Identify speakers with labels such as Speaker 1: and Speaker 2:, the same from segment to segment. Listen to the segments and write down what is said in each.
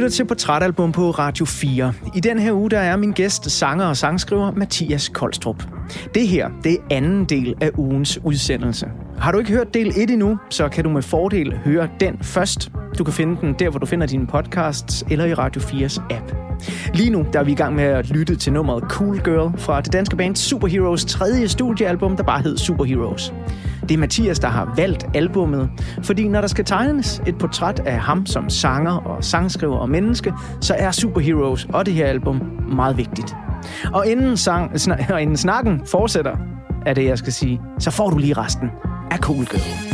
Speaker 1: lytter til Portrætalbum på Radio 4. I den her uge der er min gæst, sanger og sangskriver Mathias Koldstrup. Det her, det er anden del af ugens udsendelse. Har du ikke hørt del 1 endnu, så kan du med fordel høre den først. Du kan finde den der, hvor du finder dine podcasts, eller i Radio 4's app. Lige nu der er vi i gang med at lytte til nummeret Cool Girl fra det danske band Superheroes tredje studiealbum, der bare hed Superheroes. Det er Mathias, der har valgt albummet, fordi når der skal tegnes et portræt af ham som sanger og sangskriver og menneske, så er Superheroes og det her album meget vigtigt. Og inden, sang, sn- og inden snakken fortsætter, er det, jeg skal sige, så får du lige resten af Cool Girl.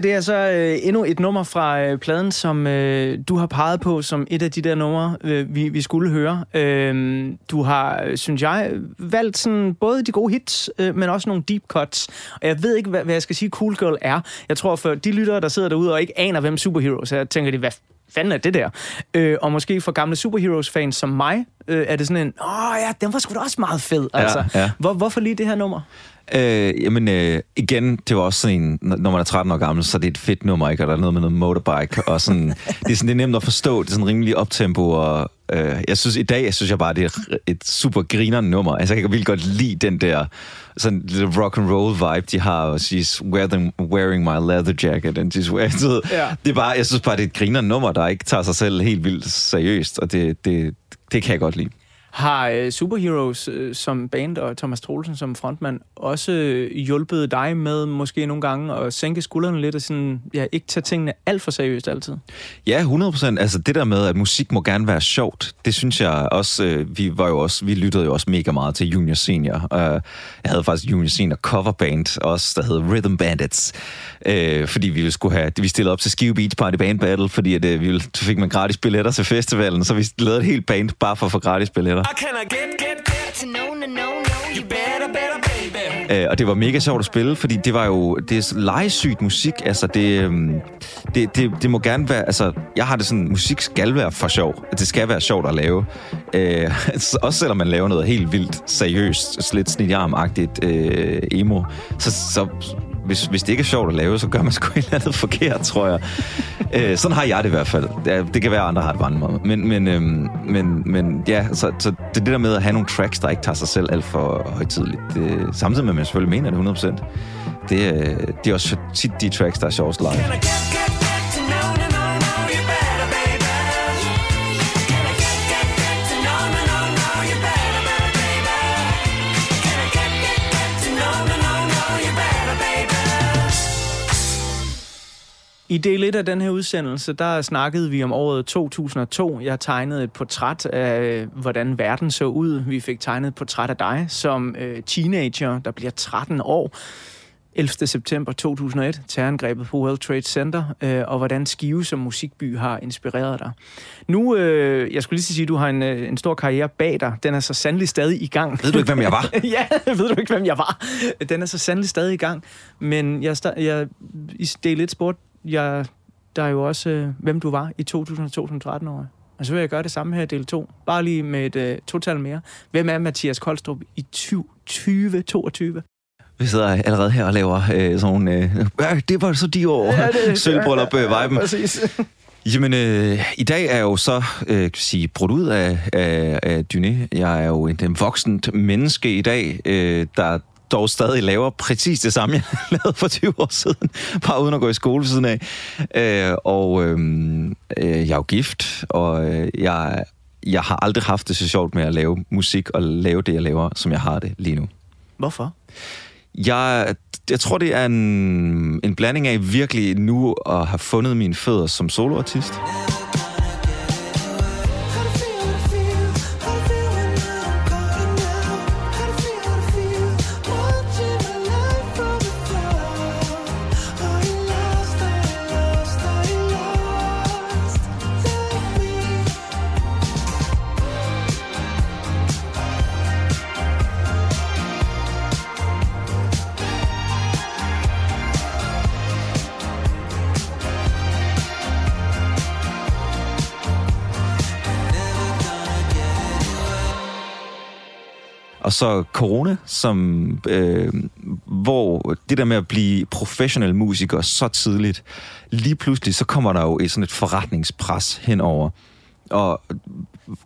Speaker 1: Her det er så øh, endnu et nummer fra øh, pladen, som øh, du har peget på som et af de der numre, øh, vi, vi skulle høre. Øh, du har, øh, synes jeg, valgt sådan både de gode hits, øh, men også nogle deep cuts. Og jeg ved ikke, hvad, hvad jeg skal sige, Cool Girl er. Jeg tror, for de lyttere, der sidder derude og ikke aner, hvem Superheroes er, tænker de, hvad fanden er det der? Øh, og måske for gamle Superheroes-fans som mig, øh, er det sådan en, åh ja, den var sgu da også meget fed. Altså.
Speaker 2: ja.
Speaker 1: Hvor, hvorfor lige det her nummer?
Speaker 2: Øh, jamen, øh, igen, det var også sådan en, når man er 13 år gammel, så er det et fedt nummer, ikke? Og der er noget med noget motorbike, og sådan, det er sådan, det er nemt at forstå, det er sådan rimelig optempo, og øh, jeg synes, i dag, jeg synes jeg bare, det er et super griner nummer. Altså, jeg kan virkelig godt lide den der, sådan lidt rock and roll vibe, de har, og she's wearing, wearing my leather jacket, and she's wearing, så,
Speaker 1: Ja.
Speaker 2: det er bare, jeg synes bare, det er et griner nummer, der ikke tager sig selv helt vildt seriøst, og det, det, det kan jeg godt lide.
Speaker 1: Har øh, Superheroes øh, som band og Thomas Troelsen som frontmand også øh, hjulpet dig med måske nogle gange at sænke skuldrene lidt og sådan, ja, ikke tage tingene alt for seriøst altid?
Speaker 2: Ja, 100%. Altså det der med, at musik må gerne være sjovt, det synes jeg også, øh, vi var jo også, vi lyttede jo også mega meget til Junior Senior. Uh, jeg havde faktisk Junior Senior coverband også, der hed Rhythm Bandits. Uh, fordi vi skulle have, vi stillede op til Skive Beach Party Band Battle, fordi at, øh, vi ville, så fik man gratis billetter til festivalen, så vi lavede et helt band bare for at få gratis billetter. Øh, og det var mega sjovt at spille, fordi det var jo det er legesygt musik. Altså det, øhm, det, det, det må gerne være, altså jeg har det sådan, musik skal være for sjov. Det skal være sjovt at lave. Øh, også selvom man laver noget helt vildt seriøst, lidt snitjarmagtigt øh, emo, så, så hvis, hvis det ikke er sjovt at lave, så gør man sgu et eller andet forkert, tror jeg. øh, sådan har jeg det i hvert fald. Det, det kan være, at andre har det på andre måder. Men, men, øhm, men, men ja, så, så det er det der med at have nogle tracks, der ikke tager sig selv alt for højtidligt. Det, samtidig med, at man selvfølgelig mener det 100%. Det, øh, det er også tit de tracks, der er sjovest live.
Speaker 3: I
Speaker 1: del 1 af den her udsendelse, der snakkede vi om året 2002. Jeg tegnede et portræt af, hvordan verden så ud. Vi fik tegnet et portræt af dig som øh, teenager, der bliver 13 år. 11. september 2001, terrorangrebet på World Trade Center, øh, og hvordan Skive som musikby har inspireret dig. Nu, øh, jeg skulle lige sige, at du har en, øh, en stor karriere bag dig. Den er så sandelig stadig i gang.
Speaker 2: Ved du ikke, hvem jeg var?
Speaker 1: ja, ved du ikke, hvem jeg var? Den er så sandelig stadig i gang. Men jeg, jeg i del 1 spurgte jeg der er jo også, øh, hvem du var i 2002 som 13-årig. Og så vil jeg gøre det samme her i del 2. Bare lige med et øh, total mere. Hvem er Mathias Koldstrup i 2022?
Speaker 2: Vi sidder allerede her og laver øh, sådan nogle... Øh, ja, det var så de år. Ja, Sølvbrøllup øh, viben.
Speaker 1: Præcis.
Speaker 2: Jamen, øh, i dag er jeg jo så, øh, sige, brudt ud af, af, af Dyné. Jeg er jo en, en voksent menneske i dag, øh, der dog stadig laver præcis det samme, jeg lavede for 20 år siden, bare uden at gå i skole siden af. Øh, og øh, øh, jeg er jo gift, og øh, jeg, jeg har aldrig haft det så sjovt med at lave musik og lave det, jeg laver, som jeg har det lige nu.
Speaker 1: Hvorfor?
Speaker 2: Jeg, jeg tror, det er en, en blanding af virkelig nu at have fundet mine fødder som soloartist. Og så corona, som, øh, hvor det der med at blive professionel musiker så tidligt, lige pludselig så kommer der jo et sådan et forretningspres henover. Og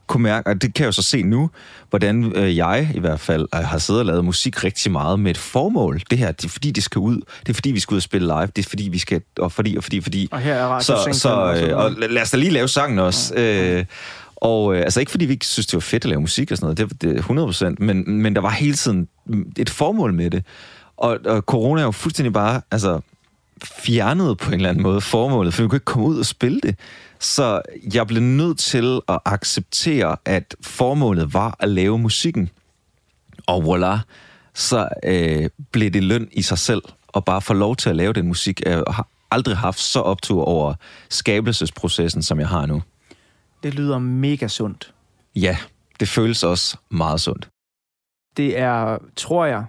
Speaker 2: kunne mærke, og det kan jeg jo så se nu, hvordan øh, jeg i hvert fald øh, har siddet og lavet musik rigtig meget med et formål. Det her, det er fordi, det skal ud. Det er fordi, vi skal ud og spille live. Det er fordi, vi skal... Og fordi, og fordi, fordi.
Speaker 1: Og her er Radio
Speaker 2: så, så, øh, og lad os da lige lave sangen også. Øh, og øh, altså ikke fordi vi ikke synes, det var fedt at lave musik og sådan noget, det, det er 100%, men, men der var hele tiden et formål med det. Og, og corona er jo fuldstændig bare altså, fjernet på en eller anden måde formålet, for vi kunne ikke komme ud og spille det. Så jeg blev nødt til at acceptere, at formålet var at lave musikken. Og voilà, så øh, blev det løn i sig selv, og bare få lov til at lave den musik. Jeg har aldrig haft så optur over skabelsesprocessen, som jeg har nu.
Speaker 1: Det lyder mega sundt.
Speaker 2: Ja, det føles også meget sundt.
Speaker 1: Det er, tror jeg,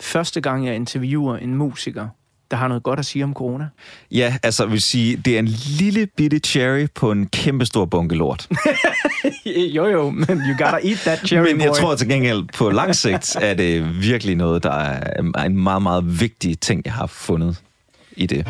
Speaker 1: første gang, jeg interviewer en musiker, der har noget godt at sige om corona.
Speaker 2: Ja, altså jeg vil sige, det er en lille bitte cherry på en kæmpe stor bunke lort.
Speaker 1: jo jo, men you gotta eat that cherry
Speaker 2: Men jeg
Speaker 1: boy.
Speaker 2: tror til gengæld, på lang sigt er det virkelig noget, der er en meget, meget vigtig ting, jeg har fundet i det.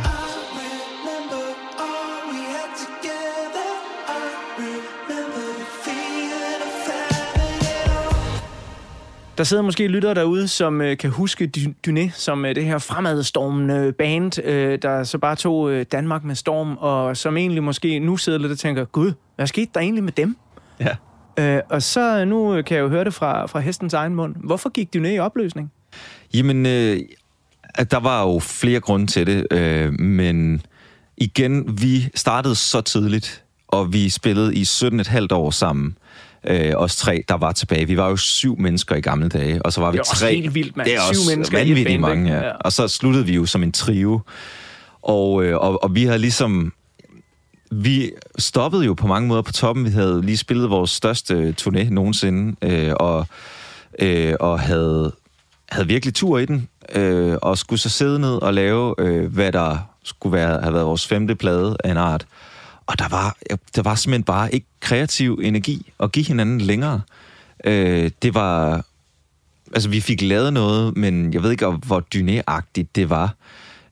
Speaker 1: Der sidder måske lyttere derude, som øh, kan huske Dyné som øh, det her fremadstormende band, øh, der så bare tog øh, Danmark med storm, og som egentlig måske nu sidder lidt og tænker, gud, hvad skete der egentlig med dem?
Speaker 2: Ja.
Speaker 1: Øh, og så øh, nu kan jeg jo høre det fra, fra hestens egen mund. Hvorfor gik Dyné i opløsning?
Speaker 2: Jamen, øh, der var jo flere grunde til det, øh, men igen, vi startede så tidligt, og vi spillede i 17,5 år sammen. Øh, os tre, der var tilbage. Vi var jo syv mennesker i gamle dage, og så var vi
Speaker 1: Det er også
Speaker 2: tre.
Speaker 1: helt vildt, mand.
Speaker 2: Det er
Speaker 1: Syv
Speaker 2: også
Speaker 1: mennesker i et band,
Speaker 2: mange, ja.
Speaker 1: Ja.
Speaker 2: Og så sluttede vi jo som en trio. Og, øh, og, og vi havde ligesom vi stoppede jo på mange måder på toppen. Vi havde lige spillet vores største turné nogensinde, øh, og, øh, og havde, havde virkelig tur i den, øh, og skulle så sidde ned og lave, øh, hvad der skulle være, have været vores femte plade af en art. Og der var, der var simpelthen bare ikke kreativ energi at give hinanden længere. Øh, det var... Altså, vi fik lavet noget, men jeg ved ikke, hvor dyné det var.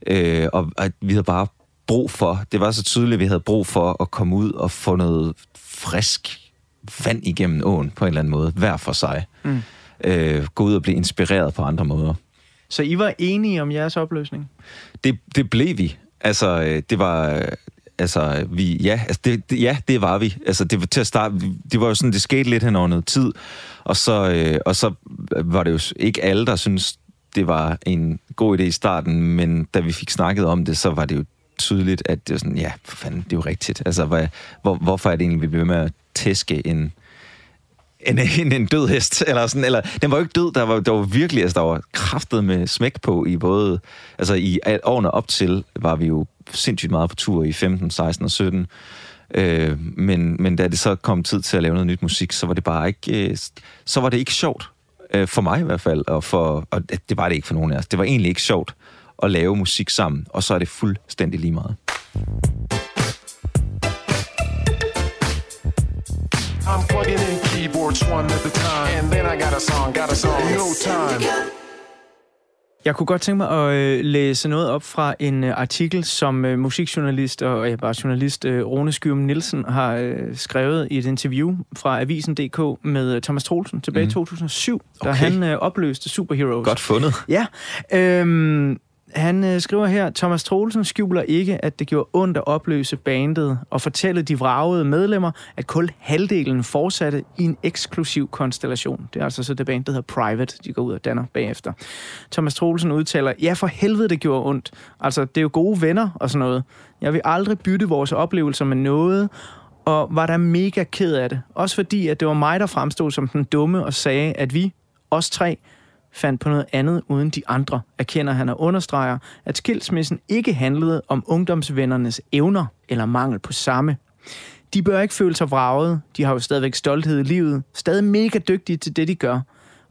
Speaker 2: Øh, og at vi havde bare brug for, det var så tydeligt, at vi havde brug for at komme ud og få noget frisk vand igennem åen på en eller anden måde, hver for sig. Mm. Øh, gå ud og blive inspireret på andre måder.
Speaker 1: Så I var enige om jeres opløsning?
Speaker 2: Det, det blev vi. Altså, øh, det var... Altså, vi, ja, altså det, det, ja, det var vi. Altså, det var til at starte, det var jo sådan, det skete lidt hen over noget tid, og så, øh, og så var det jo ikke alle, der synes det var en god idé i starten, men da vi fik snakket om det, så var det jo tydeligt, at det var sådan, ja, for fanden, det er jo rigtigt. Altså, hvad, hvor, hvorfor er det egentlig, vi bliver med at tæske en, en, en, en død hest, eller sådan, eller, den var jo ikke død, der var, der var virkelig, altså, der var kraftet med smæk på i både, altså i årene op til, var vi jo sindssygt meget på tur i 15, 16 og 17, øh, men, men da det så kom tid til at lave noget nyt musik, så var det bare ikke, øh, så var det ikke sjovt, øh, for mig i hvert fald, og, for, og det var det ikke for nogen af os, det var egentlig ikke sjovt at lave musik sammen, og så er det fuldstændig lige meget.
Speaker 4: I'm plugging in keyboards one at a time. And then I got a song, got a song. No time.
Speaker 1: Jeg kunne godt tænke mig at øh, læse noget op fra en øh, artikel, som øh, musikjournalist og ja, bare journalist Rune Skyrum Nielsen har skrevet i et interview fra Avisen.dk med Thomas Troelsen tilbage i 2007, da
Speaker 2: Okay.
Speaker 1: han øh, opløste Superheroes.
Speaker 2: Godt fundet.
Speaker 1: Ja, øhm, han øh, skriver her, Thomas Troelsen skjuler ikke, at det gjorde ondt at opløse bandet og fortælle de vragede medlemmer, at kun halvdelen fortsatte i en eksklusiv konstellation. Det er altså så det band, der hedder Private, de går ud og danner bagefter. Thomas Troelsen udtaler, ja for helvede det gjorde ondt. Altså det er jo gode venner og sådan noget. Jeg vil aldrig bytte vores oplevelser med noget, og var da mega ked af det. Også fordi, at det var mig, der fremstod som den dumme og sagde, at vi, os tre, fandt på noget andet uden de andre, erkender han og understreger, at skilsmissen ikke handlede om ungdomsvennernes evner eller mangel på samme. De bør ikke føle sig vraget, de har jo stadigvæk stolthed i livet, stadig mega dygtige til det, de gør,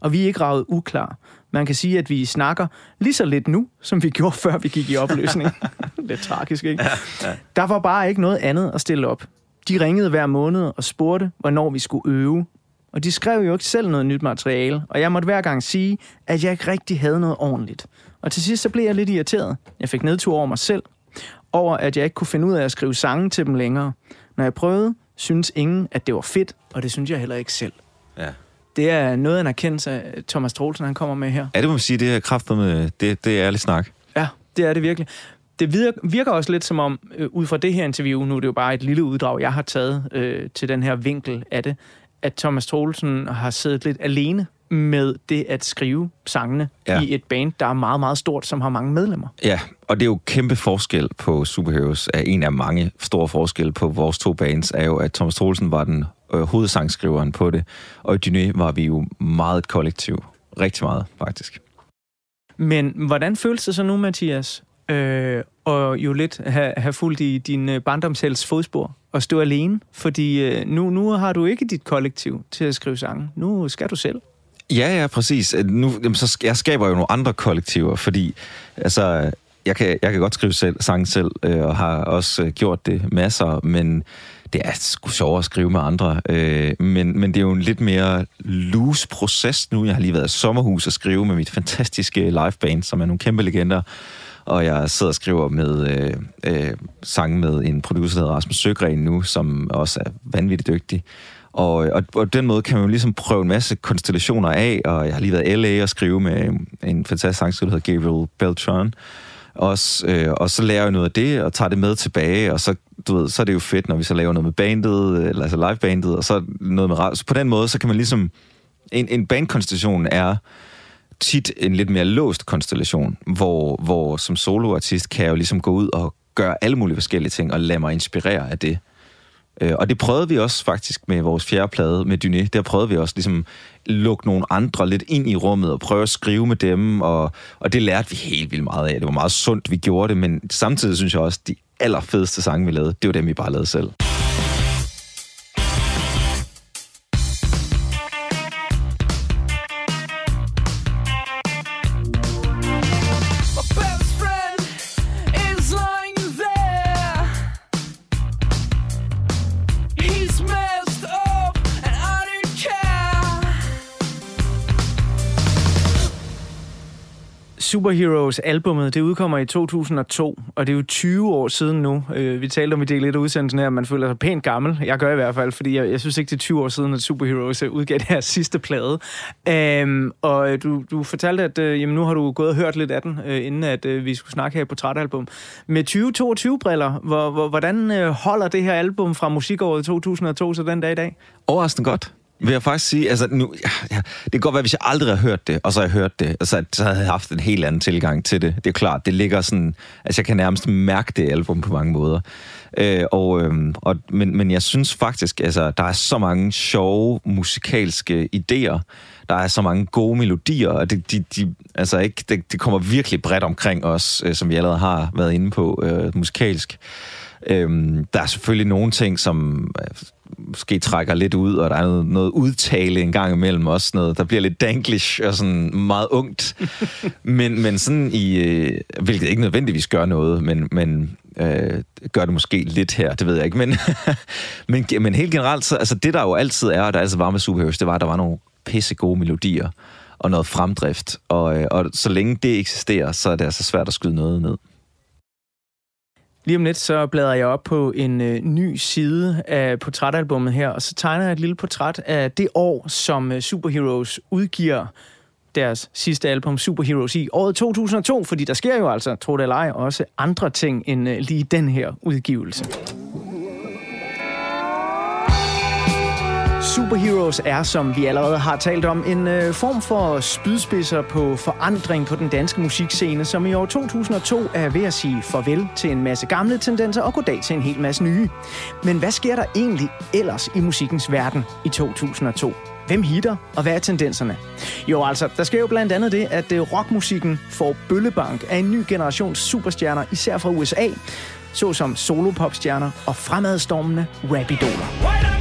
Speaker 1: og vi er ikke ravet uklar. Man kan sige, at vi snakker lige så lidt nu, som vi gjorde, før vi gik i opløsning. Lidt tragisk, ikke? Der var bare ikke noget andet at stille op. De ringede hver måned og spurgte, hvornår vi skulle øve. Og de skrev jo ikke selv noget nyt materiale, og jeg måtte hver gang sige, at jeg ikke rigtig havde noget ordentligt. Og til sidst så blev jeg lidt irriteret. Jeg fik nedtur over mig selv, over at jeg ikke kunne finde ud af at skrive sange til dem længere. Når jeg prøvede, synes ingen, at det var fedt, og det synes jeg heller ikke selv.
Speaker 2: Ja.
Speaker 1: Det er noget af en erkendelse, Thomas Troelsen han kommer med her.
Speaker 2: Ja, det må man sige, det er kraftet med, det, det er ærlig snak.
Speaker 1: Ja, det er det virkelig. Det virker, virker også lidt som om, øh, ud fra det her interview, nu er det jo bare et lille uddrag, jeg har taget øh, til den her vinkel af det, at Thomas Troelsen har siddet lidt alene med det at skrive sangene
Speaker 2: Ja.
Speaker 1: i et band, der er meget, meget stort, som har mange medlemmer.
Speaker 2: Ja, og det er jo kæmpe forskel på Superheroes. Er en af mange store forskelle på vores to bands, er jo, at Thomas Troelsen var den øh, hovedsangskriveren på det, og i Dyné var vi jo meget et kollektiv. Rigtig meget, faktisk.
Speaker 1: Men hvordan føles det så nu, Mathias, øh, og jo lidt have, have fulgt i din øh, barndomshælds fodspor at stå alene? Fordi øh, nu, nu har du ikke dit kollektiv til at skrive sange. Nu skal du selv.
Speaker 2: Ja, ja, præcis. Øh, nu, jamen, så sk- jeg skaber jo nogle andre kollektiver, fordi altså, jeg, kan, jeg kan godt skrive selv, sang selv, øh, og har også øh, gjort det masser, men det er sgu sjovere at skrive med andre. Øh, men, men det er jo en lidt mere loose proces nu. Jeg har lige været i sommerhus og skrive med mit fantastiske liveband, som er nogle kæmpe legender. Og jeg sidder og skriver med øh, øh, sang med en producer, der hedder Rasmus Søgren nu, som også er vanvittigt dygtig. Og, og, og på den måde kan man jo ligesom prøve en masse konstellationer af, og jeg har lige været i LA og skrive med en fantastisk sangskriver, der hedder Gabriel Beltran. Også, øh, og så lærer jeg noget af det, og tager det med tilbage, og så, du ved, så er det jo fedt, når vi så laver noget med bandet, eller altså livebandet, og så noget med. Så på den måde, så kan man ligesom... En, en bandkonstellation er tit en lidt mere låst konstellation, hvor, hvor som soloartist kan jeg jo ligesom gå ud og gøre alle mulige forskellige ting, og lade mig inspirere af det. Øh, og det prøvede vi også faktisk med vores fjerde plade med Dyné. Der prøvede vi også ligesom lukke nogle andre lidt ind i rummet og prøve at skrive med dem, og, og det lærte vi helt vildt meget af. Det var meget sundt, vi gjorde det, men samtidig synes jeg også, de allerfedeste sange, vi lavede, det var dem, vi bare lavede selv.
Speaker 1: Superheroes albummet, det udkommer i 2002, og det er jo 20 år siden nu. Øh, vi talte om i del 1 af udsendelsen her, at man føler sig pænt gammel. Jeg gør i hvert fald, fordi jeg, jeg synes ikke, det er 20 år siden, at Superheroes øh, udgav det her sidste plade. Øhm, og øh, du, du fortalte, at øh, jamen, nu har du gået og hørt lidt af den, øh, inden at øh, vi skulle snakke her på portrætalbum. Med 2022-briller, hvor, hvor, hvordan øh, holder det her album fra musikåret 2002 til den dag i dag?
Speaker 2: Overraskende godt. Vil jeg faktisk sige, altså nu, ja, det kan godt være, hvis jeg aldrig har hørt det, og så har jeg hørt det, og så, så havde jeg haft en helt anden tilgang til det. Det er klart, det ligger sådan, altså jeg kan nærmest mærke det album på mange måder. Øh, og, øh, og, men, men jeg synes faktisk, altså der er så mange sjove musikalske idéer, der er så mange gode melodier, og det, de, de, altså ikke, det, det kommer virkelig bredt omkring os, øh, som vi allerede har været inde på øh, musikalsk. Øhm, der er selvfølgelig nogle ting, som øh, måske trækker lidt ud, og der er noget, noget udtale en gang imellem også noget, der bliver lidt danglish og sådan meget ungt. men, men sådan i, øh, hvilket ikke nødvendigvis gør noget, men, men øh, gør det måske lidt her, det ved jeg ikke. Men, men, men helt generelt, så, altså det der jo altid er, og der altid var med superheroes, det var, at der var nogle pisse gode melodier og noget fremdrift. Og, øh, og så længe det eksisterer, så er det altså svært at skyde noget ned.
Speaker 1: Lige om lidt, så bladrer jeg op på en øh, ny side af portrætalbummet her, og så tegner jeg et lille portræt af det år, som øh, Superheroes udgiver deres sidste album, Superheroes, i året 2002, fordi der sker jo altså, tro det eller ej, også andre ting end øh, lige den her udgivelse. Superheroes er, som vi allerede har talt om, en øh, form for spydspidser på forandring på den danske musikscene, som i år 2002 er ved at sige farvel til en masse gamle tendenser og goddag til en hel masse nye. Men hvad sker der egentlig ellers i musikkens verden i 2002? Hvem hitter, og hvad er tendenserne? Jo, altså, der sker jo blandt andet det, at øh, rockmusikken får bøllebank af en ny generation superstjerner, især fra USA, såsom solopopstjerner og fremadstormende rapidoler.
Speaker 3: Right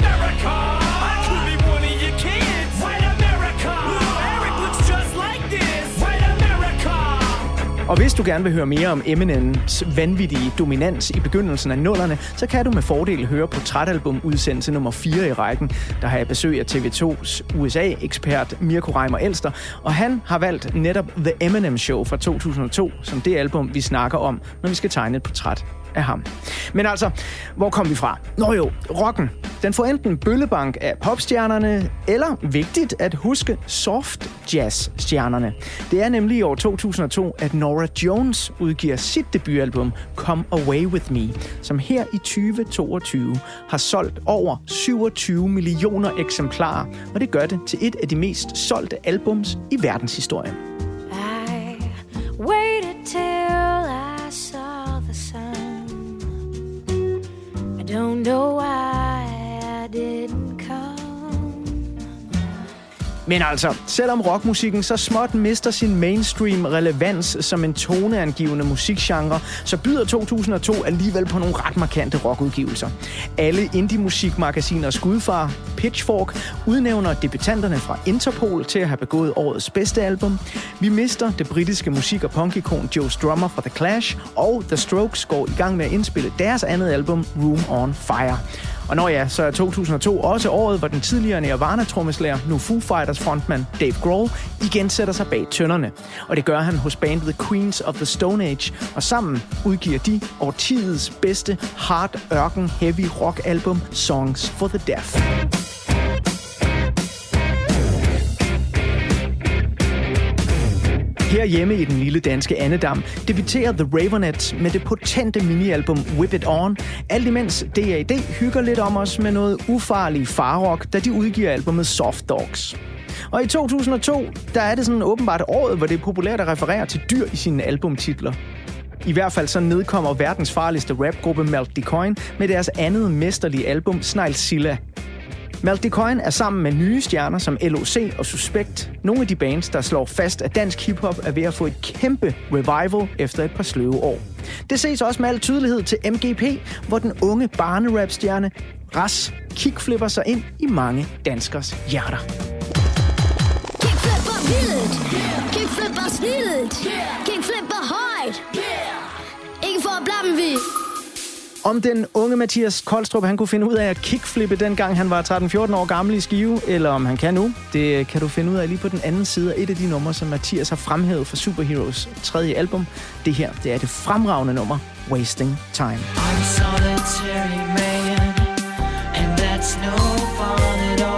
Speaker 1: Og hvis du gerne vil høre mere om Eminems vanvittige dominans i begyndelsen af nullerne, så kan du med fordel høre portrætalbum udsendelse nummer 4 i rækken. Der har jeg besøg af TV2's USA-ekspert Mirko Reimer Elster, og han har valgt netop The Eminem Show fra 2002 som det album, vi snakker om, når vi skal tegne et portræt af ham. Men altså, hvor kom vi fra? Nå jo, rocken. Den får enten bøllebank af popstjernerne, eller vigtigt at huske soft jazz-stjernerne. Det er nemlig i år 2002, at Nora Jones udgiver sit debutalbum Come Away With Me, som her i 2022 har solgt over 27 millioner eksemplarer, og det gør det til et af de mest solgte albums i verdenshistorien.
Speaker 5: I waited till I don't know why I didn't.
Speaker 1: Men altså, selvom rockmusikken så småt mister sin mainstream relevans som en toneangivende musikgenre, så byder 2002 alligevel på nogle ret markante rockudgivelser. Alle indie-musikmagasiner Skudfar, Pitchfork udnævner debutanterne fra Interpol til at have begået årets bedste album. Vi mister det britiske musik- og punkikon Joe Strummer fra The Clash, og The Strokes går i gang med at indspille deres andet album, Room on Fire. Og når ja, så er 2002 også året, hvor den tidligere Nirvana-trommeslager, nu Foo Fighters frontmand Dave Grohl, igen sætter sig bag tønderne. Og det gør han hos bandet Queens of the Stone Age, og sammen udgiver de årtidets bedste hard ørken heavy rock album Songs for the Deaf. Herhjemme i den lille danske Annedam debuterer The Ravenettes med det potente minialbum Whip It On, alt imens D.A.D. hygger lidt om os med noget ufarlig farrock, da de udgiver albumet Soft Dogs. Og i 2002, der er det sådan åbenbart året, hvor det er populært at referere til dyr i sine albumtitler. I hvert fald så nedkommer verdens farligste rapgruppe Malt Decoin med deres andet mesterlige album Snailzilla. Malt Coin er sammen med nye stjerner som LOC og Suspekt nogle af de bands, der slår fast, at dansk hiphop er ved at få et kæmpe revival efter et par sløve år. Det ses også med al tydelighed til MGP, hvor den unge barnerapstjerne Ras kickflipper sig ind i mange danskers hjerter.
Speaker 5: Kickflipper vildt. kickflipper snildt. Højt. Ikke for at blamme vi.
Speaker 1: Om den unge Mathias Koldstrup, han kunne finde ud af at kickflippe dengang han var 13-14 år gammel i Skive, eller om han kan nu, det kan du finde ud af lige på den anden side af et af de numre, som Mathias har fremhævet for Superheroes tredje album. Det her, det er det fremragende nummer, Wasting Time.
Speaker 6: I'm solitary man, and that's no fun at all.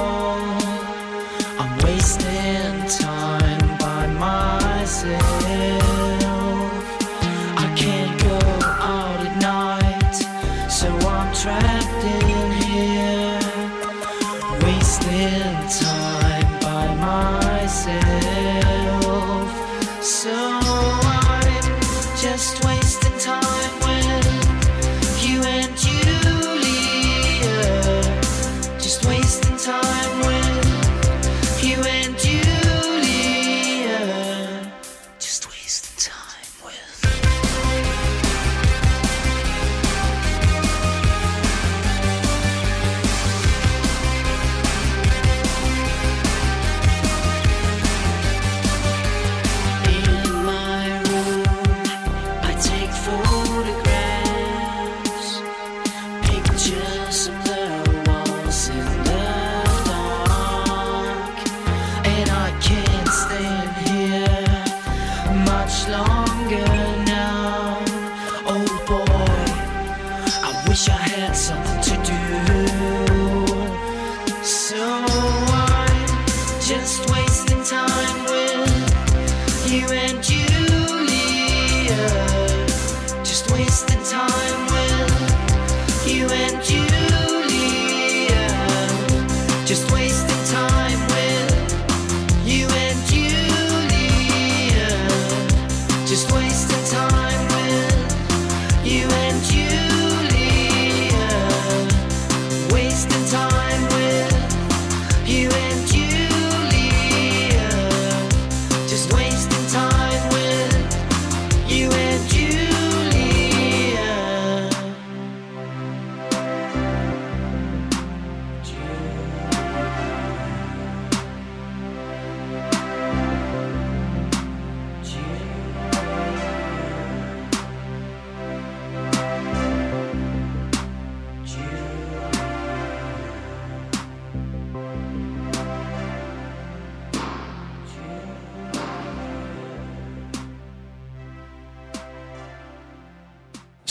Speaker 6: Just wasting time with you and Julia.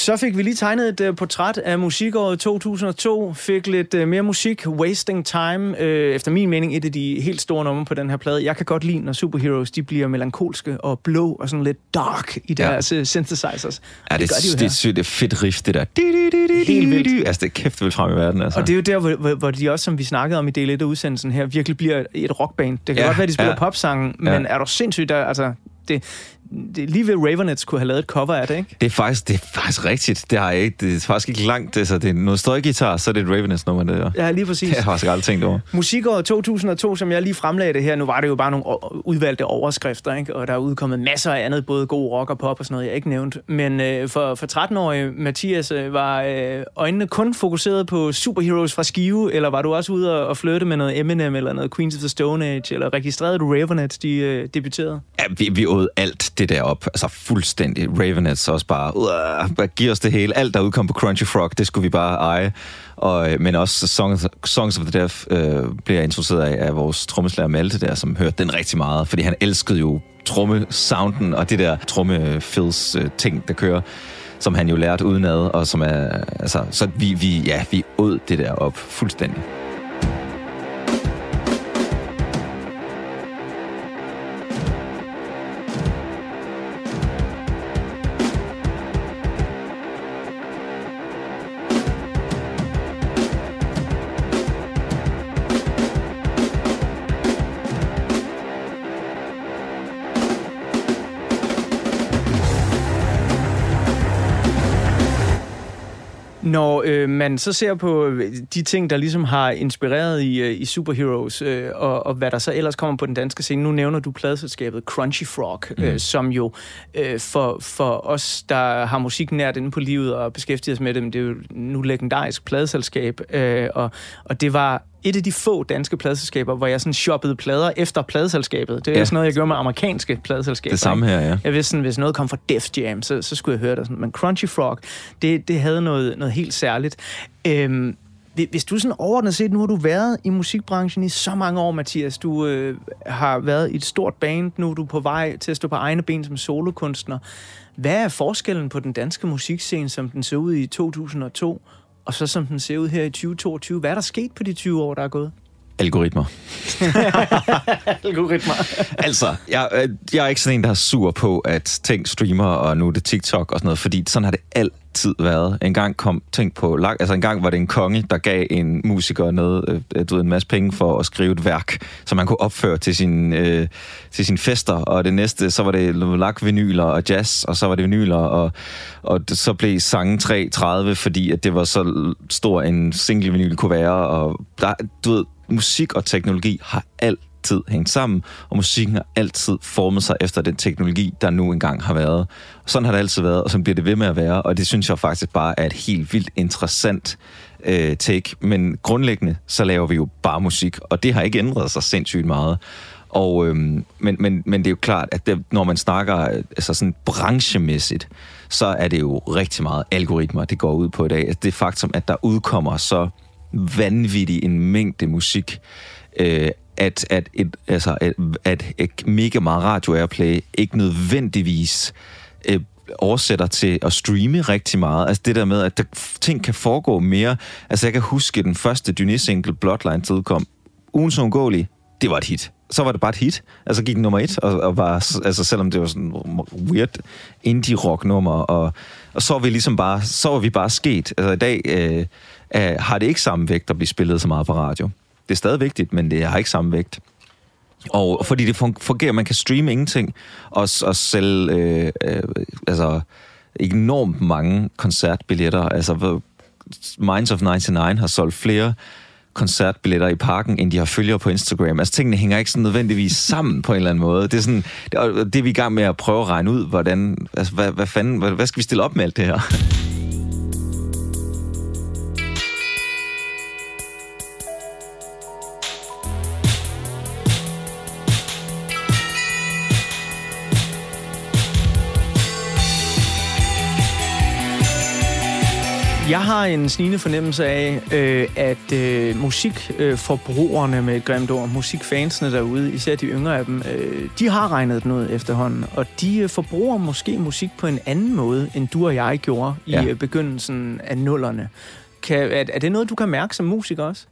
Speaker 1: Så fik vi lige tegnet et uh, portræt af musikåret 2002. Fik lidt uh, mere musik. Wasting Time. Uh, efter min mening et af de helt store numre på den her plade. Jeg kan godt lide, når superheroes de bliver melankolske og blå og sådan lidt dark i
Speaker 2: Ja.
Speaker 1: deres uh, synthesizers.
Speaker 2: Ja, det,
Speaker 1: gør de jo
Speaker 2: det,
Speaker 1: her.
Speaker 2: det, det, det er fedt riff, det der.
Speaker 1: Helt vildt.
Speaker 2: Altså, det er kæft vildt frem i verden, altså.
Speaker 1: Og det er jo der, hvor, hvor, hvor de også, som vi snakkede om i del 1 af udsendelsen her, virkelig bliver et rockband. Det kan
Speaker 2: Ja,
Speaker 1: godt være, de spiller
Speaker 2: ja.
Speaker 1: popsangen, men
Speaker 2: Ja.
Speaker 1: er du sindssygt der, altså... Det, det, lige ved Ravenets kunne have lavet et cover af det, ikke?
Speaker 2: Det er faktisk, det er faktisk rigtigt. Det, har jeg ikke, det er faktisk ikke langt. Det, så det er noget støjgitar, så er det et Ravenous nummer, det der.
Speaker 1: Ja, lige præcis.
Speaker 2: Det har jeg faktisk aldrig tænkt over.
Speaker 1: Musikåret 2002, som jeg lige fremlagde det her, nu var det jo bare nogle udvalgte overskrifter, ikke? og der er udkommet masser af andet, både god rock og pop og sådan noget, jeg ikke nævnt. Men øh, for, for 13-årige Mathias, øh, var øh, øjnene kun fokuseret på superheroes fra Skive, eller var du også ude og, og flytte med noget Eminem, eller noget Queens of the Stone Age, eller registrerede du Ravenet, de øh, debuterede?
Speaker 2: Ja, vi, vi åd alt det der op. Altså fuldstændig. Ravenets også bare, uh, giv os det hele. Alt, der udkom på Crunchy Frog, det skulle vi bare eje. Og, øh, men også Songs, Songs of the Deaf øh, bliver introduceret af, af vores trommeslager Malte der, som hørte den rigtig meget, fordi han elskede jo trommesounden og det der trommefills øh, ting, der kører som han jo lærte udenad, og som er, altså, så vi, vi, ja, vi åd det der op fuldstændig.
Speaker 1: euh, øh, man så ser på øh, de ting, der ligesom har inspireret i, øh, i Superheroes, øh, og, og hvad der så ellers kommer på den danske scene, nu nævner du pladselskabet Crunchy Frog, mm. øh, som jo øh, for, for os, der har musik nært inde på livet og beskæftiger os med det, men det er jo nu legendarisk pladselskab, øh, og, og det var et af de få danske pladselskaber, hvor jeg sådan shoppede plader efter pladselskabet. Det er
Speaker 2: Ja.
Speaker 1: sådan noget, jeg gjorde med amerikanske pladselskaber.
Speaker 2: Det samme her, ja.
Speaker 1: Jeg vidste sådan, hvis noget kom fra Def Jam, så, så skulle jeg høre det. Sådan. Men Crunchy Frog, det, det havde noget, noget helt særligt. Øhm, hvi- hvis du sådan overordnet set, nu har du været i musikbranchen i så mange år, Mathias. Du øh, har været i et stort band, nu er du på vej til at stå på egne ben som solokunstner. Hvad er forskellen på den danske musikscene, som den så ud i 2002, og så som den ser ud her i 2022? Hvad er der sket på de 20 år, der er gået?
Speaker 2: Algoritmer.
Speaker 1: Algoritmer.
Speaker 2: Altså, jeg, øh, jeg er ikke sådan en, der er sur på, at ting streamer, og nu er det TikTok og sådan noget, fordi sådan har det altid været. En gang kom tænk på altså en gang var det en konge, der gav en musiker noget, øh, øh, du ved, en masse penge for at skrive et værk, som man kunne opføre til sin, øh, til sine fester, og det næste, så var det lak vinyler og jazz, og så var det vinyler, og, og det, så blev sangen 3.30, fordi at det var så stor en single vinyl kunne være, og der, du ved, musik og teknologi har alt altid hængt sammen, og musikken har altid formet sig efter den teknologi, der nu engang har været. Og sådan har det altid været, og sådan bliver det ved med at være, og det synes jeg faktisk bare er et helt vildt interessant øh, take. Men grundlæggende, så laver vi jo bare musik, og det har ikke ændret sig sindssygt meget. Og, øhm, men, men, men det er jo klart, at det, når man snakker altså sådan branchemæssigt, så er det jo rigtig meget algoritmer, det går ud på i dag. Altså det faktum, at der udkommer så vanvittig en mængde musik, øh, at, at, et, altså, at, at et mega meget radio airplay ikke nødvendigvis øh, oversætter til at streame rigtig meget. Altså det der med, at der, ting kan foregå mere. Altså jeg kan huske den første Dynis-single, Bloodline, der udkom. Ugens undgåelige, det var et hit. Så var det bare et hit. Altså gik den nummer et, og, og var, altså selvom det var sådan weird indie-rock nummer, og, og så var vi ligesom bare, så var vi bare sket. Altså i dag øh, øh, har det ikke samme vægt at blive spillet så meget på radio det er stadig vigtigt, men det har ikke samme vægt. Og fordi det fungerer, man kan streame ingenting, og, og sælge øh, øh, altså, enormt mange koncertbilletter. Altså, Minds of 99 har solgt flere koncertbilletter i parken, end de har følgere på Instagram. Altså, tingene hænger ikke sådan nødvendigvis sammen på en eller anden måde. Det er sådan, det, det er vi i gang med at prøve at regne ud, hvordan, altså, hvad, hvad fanden, hvad, hvad skal vi stille op med alt det her?
Speaker 1: Har en snigende fornemmelse af, øh, at øh, musikforbrugerne med et grimt ord, musikfansene derude, især de yngre af dem, øh, de har regnet den ud efterhånden, og de øh, forbruger måske musik på en anden måde, end du og jeg gjorde i
Speaker 2: Ja.
Speaker 1: øh, begyndelsen af nullerne. Kan, er, er det noget, du kan mærke som musiker også?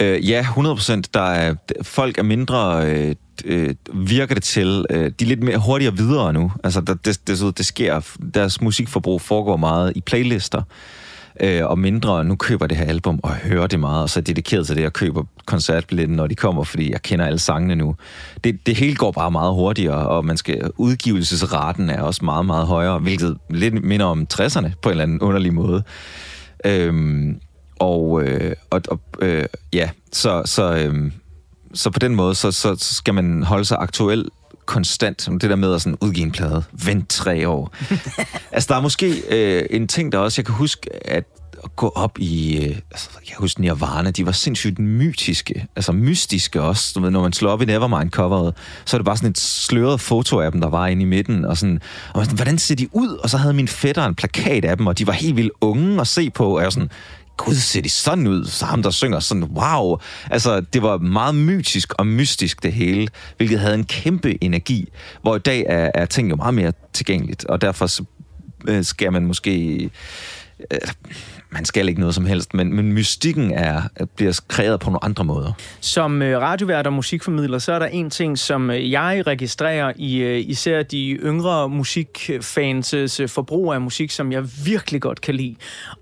Speaker 2: Øh, ja, 100 procent. Der er, folk er mindre, øh, øh, virker det til, øh, de er lidt mere hurtigere videre nu. Altså, der, det, det, det sker, deres musikforbrug foregår meget i playlister, øh, og mindre, nu køber det her album og hører det meget, og så er dedikeret til det, og køber koncertbilletten, når de kommer, fordi jeg kender alle sangene nu. Det, det hele går bare meget hurtigere, og man skal, udgivelsesraten er også meget, meget højere, hvilket lidt minder om 60'erne på en eller anden underlig måde. Øhm, og, øh, og, og øh, ja, så, så, øh, så på den måde, så, så skal man holde sig aktuel konstant. Det der med at sådan udgive en plade. Vent tre år. altså, der er måske øh, en ting, der også... Jeg kan huske, at at gå op i... Øh, altså, jeg kan huske Nirvana, de var sindssygt mytiske, altså mystiske også. Du ved, når man slår op i Nevermind-coveret, så er det bare sådan et sløret foto af dem, der var inde i midten. Og sådan, og man sådan, hvordan ser de ud? Og så havde min fætter en plakat af dem, og de var helt vildt unge at se på. Og jeg sådan, gud, ser de sådan ud? Så ham, der synger sådan, wow. Altså, det var meget mytisk og mystisk det hele, hvilket havde en kæmpe energi, hvor i dag er, er ting jo meget mere tilgængeligt, og derfor så, øh, skal man måske... Øh, man skal ikke noget som helst, men, men mystikken er, bliver kreeret på nogle andre måder.
Speaker 1: Som øh, radiovært og musikformidler, så er der en ting, som øh, jeg registrerer i øh, især de yngre musikfans' øh, forbrug af musik, som jeg virkelig godt kan lide.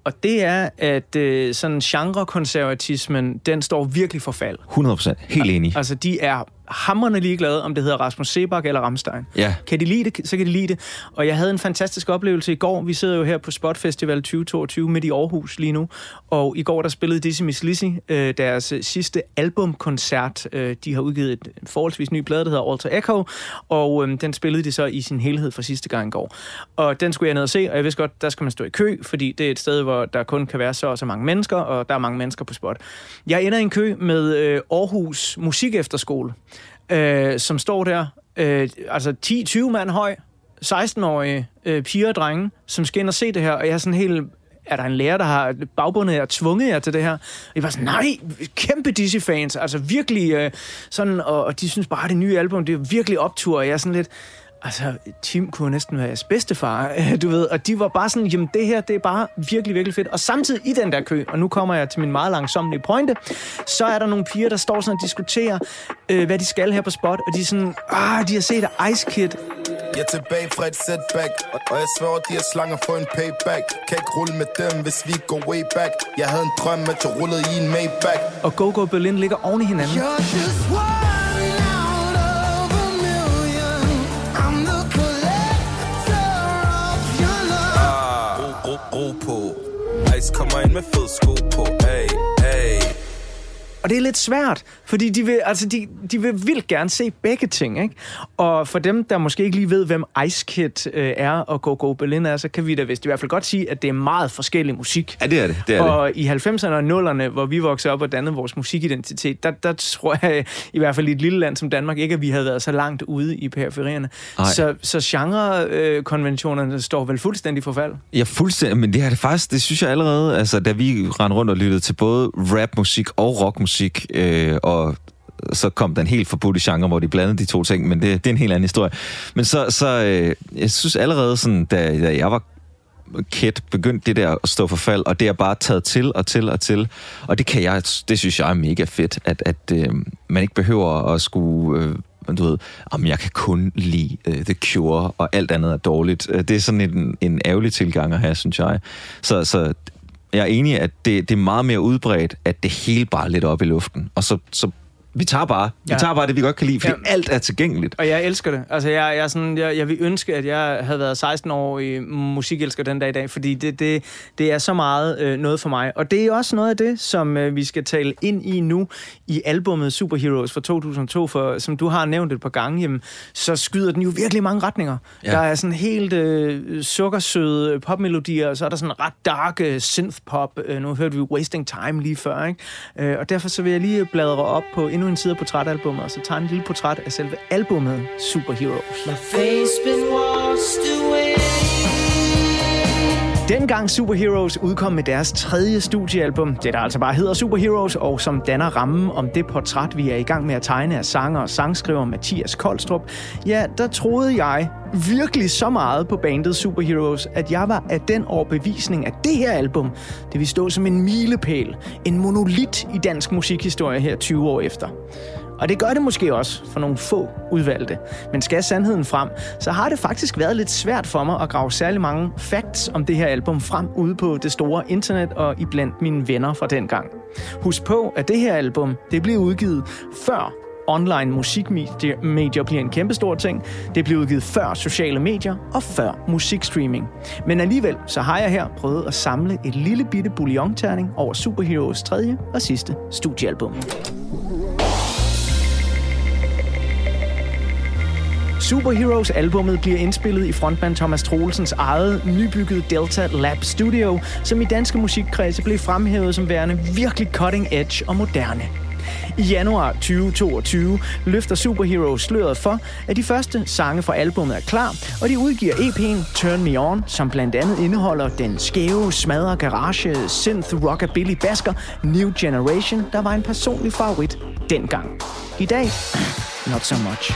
Speaker 1: Og det er, at øh, sådan genrekonservatismen, den står virkelig for fald.
Speaker 2: 100% helt enig.
Speaker 1: Altså, de er hammerne ligeglade, om det hedder Rasmus Sebak eller Ramstein.
Speaker 2: Ja.
Speaker 1: Kan de lide det, så kan de lide det. Og jeg havde en fantastisk oplevelse i går. Vi sidder jo her på Spot Festival 2022 midt i Aarhus lige nu. Og i går der spillede Dizzy Miss Lizzy øh, deres øh, sidste albumkoncert. Øh, de har udgivet et forholdsvis ny plade, der hedder Alter Echo. Og øh, den spillede de så i sin helhed for sidste gang i går. Og den skulle jeg ned og se, og jeg vidste godt, der skal man stå i kø, fordi det er et sted, hvor der kun kan være så og så mange mennesker, og der er mange mennesker på spot. Jeg ender i en kø med øh, Aarhus Musikefterskole, øh, som står der, øh, altså 10-20 mand høj, 16-årige øh, piger og drenge, som skal ind og se det her, og jeg er sådan helt er der en lærer, der har bagbundet jer, tvunget jer til det her? Og jeg var sådan, nej, kæmpe Dizzy-fans, altså virkelig øh, sådan, og, og de synes bare, det nye album, det er virkelig optur, og jeg er sådan lidt, altså, Tim kunne næsten være jeres bedstefar, du ved, og de var bare sådan, jamen det her, det er bare virkelig, virkelig fedt. Og samtidig i den der kø, og nu kommer jeg til min meget langsomlige pointe, så er der nogle piger, der står sådan og diskuterer, øh, hvad de skal her på spot, og de er sådan, ah, de har set Ice Kid,
Speaker 7: Jeg er tilbage fra et setback Og jeg sværger, de er slanger for en payback. Kan ikke rulle med dem, hvis vi går way back. Jeg havde en drøm, at jeg rullede i en Maybach.
Speaker 1: Og Go Go Berlin ligger oven i hinanden.
Speaker 8: You're just one
Speaker 7: Ice kommer ind med fed sko på. Ay, ay
Speaker 1: og det er lidt svært, fordi de vil, altså de, de vil vildt gerne se begge ting, ikke? Og for dem, der måske ikke lige ved, hvem Ice Kid øh, er og Go Go Berlin er, så kan vi da vist i hvert fald godt sige, at det er meget forskellig musik.
Speaker 2: Ja, det er det. det, er det.
Speaker 1: Og i 90'erne og 0'erne, hvor vi voksede op og dannede vores musikidentitet, der, der tror jeg, i hvert fald i et lille land som Danmark, ikke at vi havde været så langt ude i periferierne. Så, så genre-konventionerne står vel fuldstændig for fald.
Speaker 2: Ja, fuldstændig, men det er det faktisk, det synes jeg allerede, altså da vi rendte rundt og lyttede til både rapmusik og rockmusik, øh, og så kom den helt forbudte genre, hvor de blandede de to ting, men det, det er en helt anden historie. Men så, så øh, jeg synes allerede sådan, da, da jeg var kid, begyndte det der at stå for fald, og det er bare taget til og til og til. Og det kan jeg, det synes jeg er mega fedt, at, at øh, man ikke behøver at skulle... Øh, du ved, om jeg kan kun lide uh, The Cure, og alt andet er dårligt. Uh, Det er sådan en, en ærgerlig tilgang at have, synes jeg. Så, så jeg er enig, at det, det er meget mere udbredt, at det hele bare er lidt op i luften. Og så, så vi tager bare, vi
Speaker 1: Ja.
Speaker 2: tager bare det, vi godt kan lide, fordi
Speaker 1: Ja.
Speaker 2: alt er tilgængeligt.
Speaker 1: Og jeg elsker det. Altså, jeg, jeg, sådan, jeg, jeg vil ønske, at jeg havde været 16 år i musikelsker den dag i dag, fordi det, det, det er så meget øh, noget for mig. Og det er også noget af det, som øh, vi skal tale ind i nu i albummet Superheroes fra 2002, for som du har nævnt et par gange, jamen, så skyder den jo virkelig mange retninger.
Speaker 2: Ja.
Speaker 1: Der er sådan helt øh, sukkersøde popmelodier, og så er der sådan ret dark øh, synth-pop. Øh, nu hørte vi Wasting Time lige før, ikke? Øh, og derfor så vil jeg lige bladre op på endnu en side af portrætalbummet, og så tager en lille portræt af selve albummet Superheroes.
Speaker 6: My face been washed away.
Speaker 1: Dengang Superheroes udkom med deres tredje studiealbum, det der altså bare hedder Superheroes, og som danner rammen om det portræt, vi er i gang med at tegne af sanger og sangskriver Mathias Koldstrup, ja, der troede jeg virkelig så meget på bandet Superheroes, at jeg var af den overbevisning, at det her album, det vil stå som en milepæl, en monolit i dansk musikhistorie her 20 år efter. Og det gør det måske også for nogle få udvalgte. Men skal sandheden frem, så har det faktisk været lidt svært for mig at grave særlig mange facts om det her album frem ude på det store internet og iblandt mine venner fra dengang. Husk på, at det her album, det blev udgivet før online musikmedier bliver en kæmpestor ting. Det blev udgivet før sociale medier og før musikstreaming. Men alligevel så har jeg her prøvet at samle et lille bitte bouillonterning over Superheroes tredje og sidste studiealbum. Superheroes albummet bliver indspillet i frontmand Thomas Troelsens eget nybyggede Delta Lab Studio, som i danske musikkredse blev fremhævet som værende virkelig cutting edge og moderne. I januar 2022 løfter Superheroes sløret for, at de første sange fra albummet er klar, og de udgiver EP'en Turn Me On, som blandt andet indeholder den skæve, smadre garage, synth rockabilly basker New Generation, der var en personlig favorit dengang. I dag, not so much.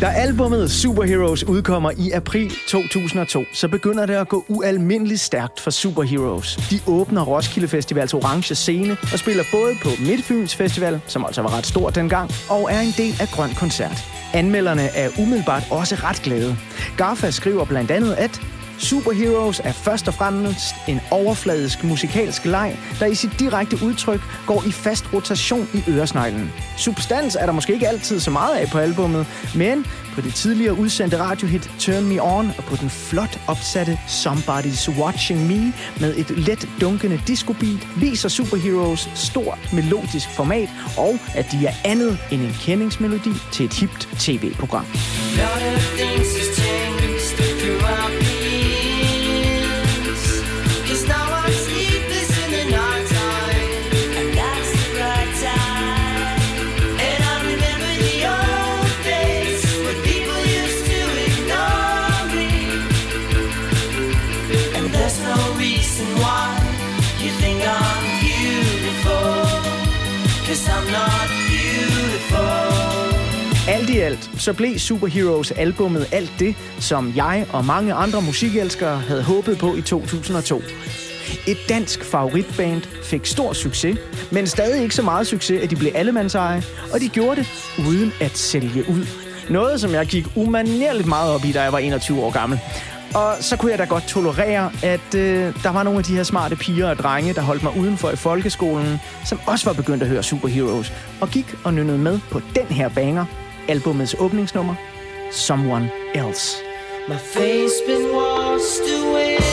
Speaker 1: Da albummet Superheroes udkommer i april 2002, så begynder det at gå ualmindeligt stærkt for Superheroes. De åbner Roskilde Festivals orange scene og spiller både på Midtfyns Festival, som altså var ret stor dengang, og er en del af Grøn Koncert. Anmelderne er umiddelbart også ret glade. Garfa skriver blandt andet, at Superheroes er først og fremmest en overfladisk musikalsk leg, der i sit direkte udtryk går i fast rotation i øresneglen. Substans er der måske ikke altid så meget af på albummet, men på det tidligere udsendte radiohit Turn Me On og på den flot opsatte Somebody's Watching Me med et let dunkende discobeat viser Superheroes stort melodisk format og at de er andet end en kendingsmelodi til et hipt tv-program.
Speaker 6: lot
Speaker 1: Alt så blev Superheroes albummet alt det, som jeg og mange andre musikelskere havde håbet på i 2002. Et dansk favoritband fik stor succes, men stadig ikke så meget succes, at de blev allemandseje, og de gjorde det uden at sælge ud. Noget, som jeg gik umanerligt meget op i, da jeg var 21 år gammel. Og så kunne jeg da godt tolerere, at øh, der var nogle af de her smarte piger og drenge, der holdt mig udenfor i folkeskolen, som også var begyndt at høre Superheroes, og gik og nynnede med på den her banger, albumets åbningsnummer, Someone Else.
Speaker 6: My face been washed away.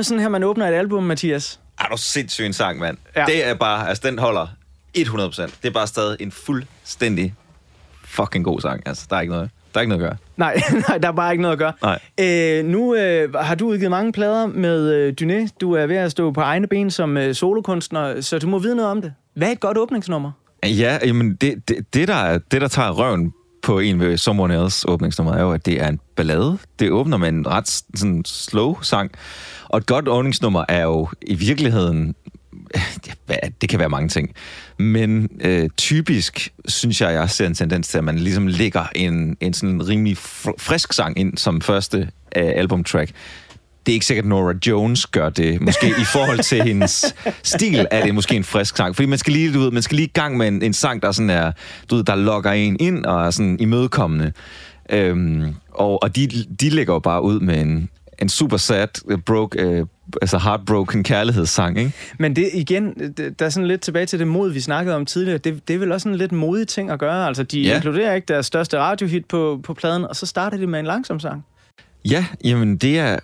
Speaker 1: Med sådan her, man åbner et album, Mathias.
Speaker 2: Er du sindssyg en sang, mand.
Speaker 1: Ja.
Speaker 2: Det er bare, altså den holder 100%. Det er bare stadig en fuldstændig fucking god sang. Altså, der er ikke noget, der er ikke noget at gøre.
Speaker 1: Nej, nej, der er bare ikke noget at gøre.
Speaker 2: Nej.
Speaker 1: Øh, nu øh, har du udgivet mange plader med øh, Dyné. Du er ved at stå på egne ben som øh, solokunstner, så du må vide noget om det. Hvad er et godt åbningsnummer?
Speaker 2: Ja, jamen det, det, det, der, er- det, der tager røven på en ved Someone Else åbningsnummer, er jo, at det er en ballade. Det åbner med en ret sådan, slow sang. Og et godt åbningsnummer er jo i virkeligheden... Det kan være mange ting. Men øh, typisk synes jeg, jeg ser en tendens til, at man ligesom lægger en, en sådan rimelig fr- frisk sang ind som første øh, albumtrack. Det er ikke sikkert, at Nora Jones gør det. Måske i forhold til hendes stil er det måske en frisk sang. Fordi man skal lige, du ved, man skal lige i gang med en, en sang, der sådan er, du ved, der lokker en ind og er sådan imødekommende. Øhm, og og de, de lægger jo bare ud med en, en super sad, øh, broke, øh, altså heartbroken kærlighedssang, ikke?
Speaker 1: Men det igen, der er sådan lidt tilbage til det mod, vi snakkede om tidligere. Det, det er vel også en lidt modig ting at gøre. Altså, de. Ja. inkluderer ikke deres største radiohit på, på pladen, og så starter de med en langsom sang.
Speaker 2: Ja, jamen det er...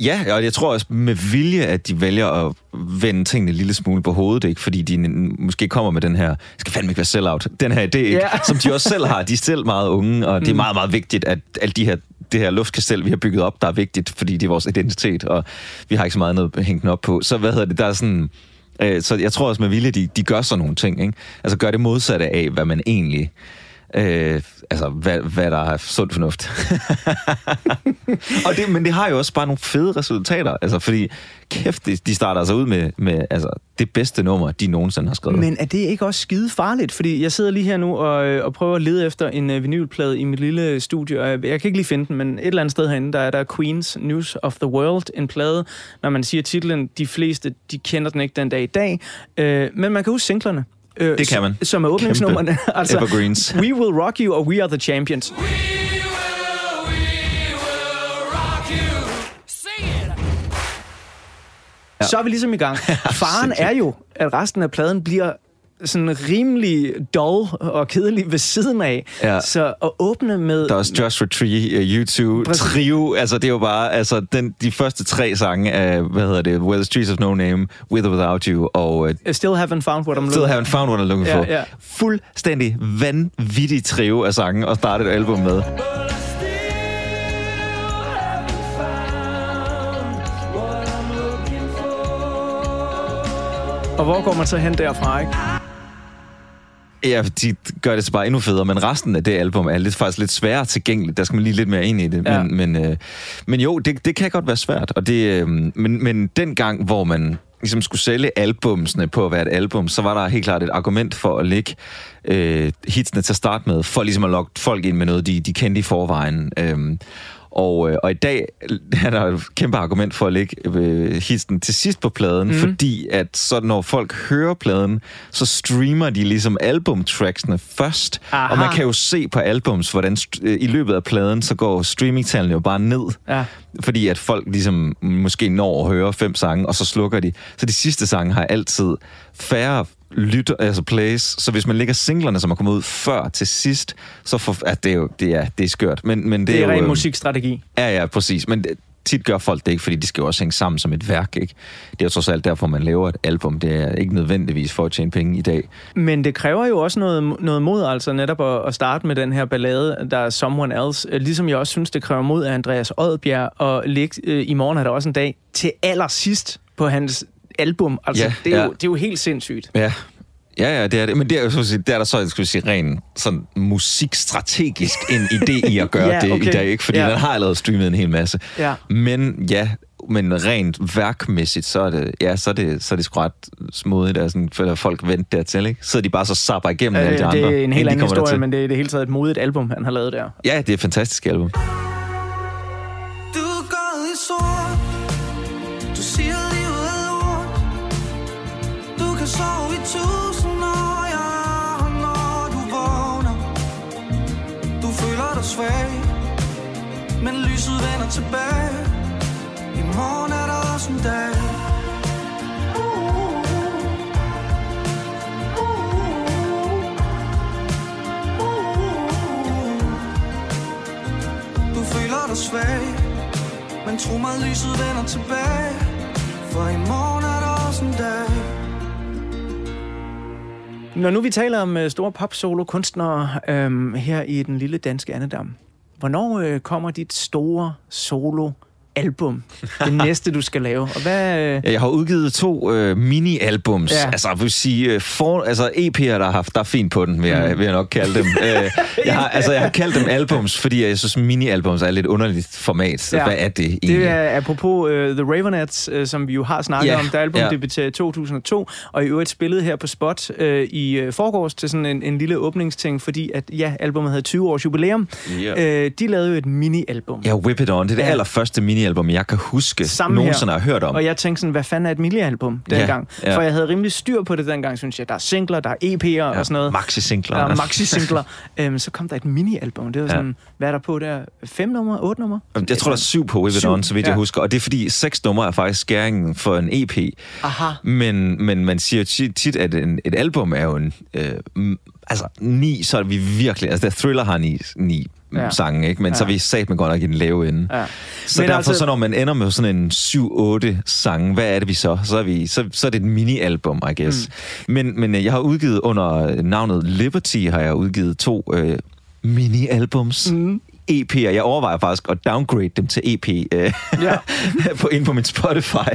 Speaker 2: Ja, og jeg tror også med vilje, at de vælger at vende tingene en lille smule på hovedet, ikke? fordi de måske kommer med den her, skal fandme ikke være sell-out, den her idé, ikke?
Speaker 1: Ja.
Speaker 2: som de også selv har. De er selv meget unge, og det er meget, meget vigtigt, at alle de her det her luftkastel, vi har bygget op, der er vigtigt, fordi det er vores identitet, og vi har ikke så meget noget den op på. Så hvad hedder det, der er sådan... Øh, så jeg tror også med vilje, de, de gør sådan nogle ting, ikke? Altså gør det modsatte af, hvad man egentlig... Øh, altså, hvad, hvad der er sund fornuft. og det, men det har jo også bare nogle fede resultater, altså fordi, kæft, de, de starter altså ud med, med altså, det bedste nummer, de nogensinde har skrevet.
Speaker 1: Men er det ikke også skide farligt? Fordi jeg sidder lige her nu og, øh, og prøver at lede efter en øh, vinylplade i mit lille studie, og jeg, jeg kan ikke lige finde den, men et eller andet sted herinde, der er der Queens News of the World, en plade. Når man siger titlen, de fleste, de kender den ikke den dag i dag, øh, men man kan huske singlerne. Øh,
Speaker 2: Det kan man.
Speaker 1: Som er åbningsnummerne. Altså,
Speaker 2: evergreens.
Speaker 1: We Will Rock You og We Are The Champions. Ja. Så er vi ligesom i gang. Faren er jo, at resten af pladen bliver sådan rimelig dull og kedelig ved siden af.
Speaker 2: Ja.
Speaker 1: Så at åbne med...
Speaker 2: Der er også Joshua Tree, uh, U2,
Speaker 1: Præcis.
Speaker 2: Trio, altså det er jo bare, altså den, de første tre sange af, hvad hedder det, Where the Streets of No Name, With or Without You, og uh,
Speaker 1: still haven't found what I'm
Speaker 2: Still
Speaker 1: looking
Speaker 2: Haven't Found What I'm Looking
Speaker 1: Ja,
Speaker 2: For.
Speaker 1: ja.
Speaker 2: Fuldstændig vanvittig trio af sange at starte et album med.
Speaker 1: Og hvor går man så hen derfra, ikke?
Speaker 2: Ja, de gør det så bare endnu federe, men resten af det album er lidt, faktisk lidt sværere tilgængeligt. Der skal man lige lidt mere ind i det.
Speaker 1: Ja.
Speaker 2: Men, men, øh, men jo, det, det kan godt være svært. Og det, øh, men, men den gang, hvor man ligesom skulle sælge albumsene på at være et album, så var der helt klart et argument for at lægge øh, hitsene til at starte med, for ligesom at lokke folk ind med noget, de, de kendte i forvejen. Øh, og, øh, og i dag er der et kæmpe argument for at lægge øh, hitsen til sidst på pladen, mm. fordi at så når folk hører pladen, så streamer de ligesom albumtracksene først.
Speaker 1: Aha.
Speaker 2: Og man kan jo se på albums, hvordan øh, i løbet af pladen, så går streamingtallene jo bare ned.
Speaker 1: Ja.
Speaker 2: Fordi at folk ligesom måske når at høre fem sange, og så slukker de. Så de sidste sange har altid færre lytter, altså plays. Så hvis man lægger singlerne, som er kommet ud før til sidst, så får... Ja, det er jo det er, det er skørt. Men, men det,
Speaker 1: Det er
Speaker 2: jo,
Speaker 1: ren
Speaker 2: øhm,
Speaker 1: musikstrategi.
Speaker 2: Ja, ja, præcis. Men det- tit gør folk det ikke, fordi de skal jo også hænge sammen som et værk, ikke? Det er jo trods alt derfor, man laver et album. Det er ikke nødvendigvis for at tjene penge i dag.
Speaker 1: Men det kræver jo også noget, noget mod, altså netop at, at starte med den her ballade, der er Someone Else. Ligesom jeg også synes, det kræver mod af Andreas Odbjerg at ligge øh, i morgen er der også en dag til allersidst på hans album. Altså,
Speaker 2: Ja,
Speaker 1: det, er
Speaker 2: ja.
Speaker 1: jo, det er jo helt sindssygt.
Speaker 2: Ja. Ja, ja, det er det. Men det er jo så at sige, der er der så, skal vi sige, ren sådan musikstrategisk en idé i at gøre
Speaker 1: Ja,
Speaker 2: det
Speaker 1: okay.
Speaker 2: i dag, ikke? Fordi
Speaker 1: Ja.
Speaker 2: den har allerede streamet en hel masse.
Speaker 1: Ja.
Speaker 2: Men ja, men rent værkmæssigt, så er det, ja, så er det, så er det sgu ret smodigt, at sådan, føler folk vente dertil, ikke? Så de bare så sapper igennem alle de
Speaker 1: Øh,
Speaker 2: andre.
Speaker 1: det er en helt
Speaker 2: de
Speaker 1: anden historie,
Speaker 2: dertil.
Speaker 1: men det er det hele taget et modigt album, han har lavet der.
Speaker 2: Ja, det er et fantastisk album.
Speaker 8: Svag Men lyset vender tilbage. I morgen er der også en dag. Du føler dig svag
Speaker 9: Men tro mig, lyset vender tilbage. For i morgen er der også en dag.
Speaker 1: Når nu vi taler om øh, store pop-solo-kunstnere øhm, her i den lille danske andedam, hvornår øh, kommer dit store solo solo-album? Det næste, du skal lave. Og hvad... Øh,
Speaker 2: Jeg har udgivet to øh, mini-albums.
Speaker 1: Ja.
Speaker 2: Altså, jeg vil sige, øh, for, altså EP'er, der har haft, der er fint på den, vil jeg,
Speaker 1: Mm.
Speaker 2: vil jeg nok kalde dem. øh, jeg, har, altså, jeg har kaldt dem albums, fordi jeg synes, mini-albums er et lidt underligt format. Ja. Hvad er det egentlig?
Speaker 1: Det er apropos uh, The Ravenettes, uh, som vi jo har snakket
Speaker 2: Ja,
Speaker 1: om, der album
Speaker 2: ja.
Speaker 1: debuterede i 2002, og i øvrigt spillet her på Spot uh, i uh, forgårs til sådan en, en lille åbningsting, fordi at ja, albumet havde 20 års jubilæum.
Speaker 2: Ja.
Speaker 1: Uh, de lavede jo et mini-album.
Speaker 2: Ja, Whip It On. Det er det
Speaker 1: Ja.
Speaker 2: allerførste mini-album, jeg kan huske,
Speaker 1: Samme
Speaker 2: nogensinde
Speaker 1: her.
Speaker 2: har hørt om.
Speaker 1: Og jeg tænkte sådan, hvad fanden er et mini-album
Speaker 2: Ja,
Speaker 1: dengang?
Speaker 2: ja.
Speaker 1: For jeg havde rimelig styr på det dengang, synes jeg. Der er singler, der er EP'er ja, og sådan noget.
Speaker 2: Maxi-singler.
Speaker 1: Der er maxi-singler. øhm, så kom der et mini-album. Det var
Speaker 2: Ja.
Speaker 1: sådan, hvad er der på der? Fem nummer? Otte nummer?
Speaker 2: Jeg tror, der er syv på It
Speaker 1: Syv,
Speaker 2: On, så vidt jeg
Speaker 1: ja.
Speaker 2: husker. Og det er fordi, seks numre er faktisk skæringen for en EP.
Speaker 1: Aha.
Speaker 2: Men, men man siger tit, tit at en, et album er jo en... Øh, altså, ni, så er vi virkelig... Altså, der Thriller har ni, ni
Speaker 1: Ja.
Speaker 2: sange, ikke? Men ja. så er vi sat med godt nok i den lave ende.
Speaker 1: Ja.
Speaker 2: Så
Speaker 1: Men
Speaker 2: derfor,
Speaker 1: altså-
Speaker 2: altså, så når man ender med sådan en 7-8 sange, hvad er det vi så? Så er, vi, så, så er det et mini-album, I guess. Mm. Men, men øh, jeg har udgivet under navnet Liberty, har jeg udgivet to øh, mini-albums. Mm. EP'er. Jeg overvejer faktisk at downgrade dem til EP øh,
Speaker 1: Ja.
Speaker 2: på, ind på min Spotify.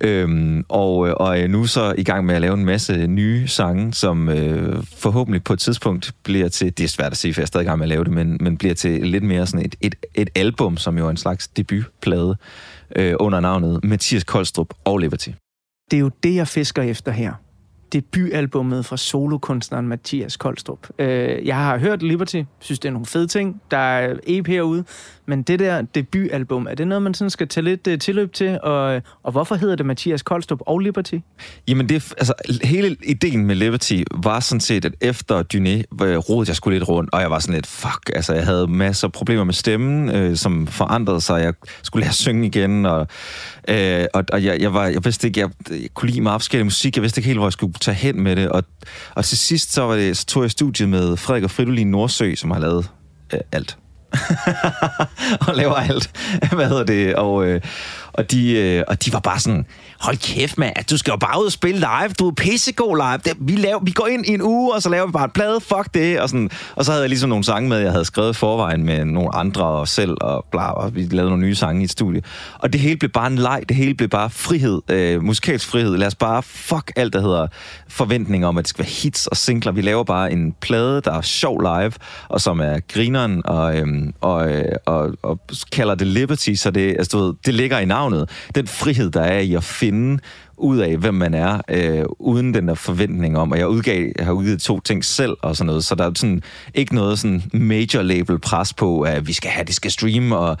Speaker 2: Øhm, og, øh, og er nu så i gang med at lave en masse nye sange, som øh, forhåbentlig på et tidspunkt bliver til, det er svært at sige, for jeg er stadig i gang med at lave det, men, men bliver til lidt mere sådan et, et, et album, som jo er en slags debutplade øh, under navnet Mathias Koldstrup og Liberty.
Speaker 1: Det er jo det, jeg fisker efter her. Debutalbummet fra solokunstneren Mathias Koldstrup. Øh, jeg har hørt Liberty, synes det er nogle fede ting. Der er EP'er ude, men det der debutalbum, er det noget, man sådan skal tage lidt uh, tilløb til? Og, og hvorfor hedder det Mathias Koldstrup og Liberty?
Speaker 2: Jamen, det, altså, hele ideen med Liberty var sådan set, at efter Dyné øh, rodede jeg skulle lidt rundt, og jeg var sådan lidt, fuck, altså, jeg havde masser af problemer med stemmen, øh, som forandrede sig. Jeg skulle lære at synge igen, og, øh, og, og jeg, jeg, var, jeg vidste ikke, jeg, jeg kunne lide meget forskellig musik, jeg vidste ikke helt, hvor jeg skulle tage hen med det, og, og til sidst så, var det, så tog jeg studiet med Frederik og Fridolin Nordsø, som har lavet øh, alt. og laver alt. Hvad hedder det? Og, øh, og, de, øh, og de var bare sådan, hold kæft mand, du skal jo bare ud og spille live, du er pissegod live. Det, vi, laver, vi går ind i en uge, og så laver vi bare et plade, fuck det. Og, sådan, og så havde jeg ligesom nogle sange med, jeg havde skrevet forvejen med nogle andre og selv, og bla, og vi lavede nogle nye sange i et studie. Og det hele blev bare en leg, det hele blev bare frihed, øh, musikalsk frihed. Lad os bare fuck alt, der hedder forventninger om, at det skal være hits og singler. Vi laver bare en plade, der er sjov live, og som er grineren, og, øh, og, øh, og, og kalder det Liberty, så det, altså, du ved, det ligger i savnet, Den frihed, der er i at finde ud af, hvem man er, øh, uden den der forventning om, og jeg, udgav, jeg har udgivet to ting selv og sådan noget, så der er sådan ikke noget sådan major label pres på, at vi skal have, det skal streame, og,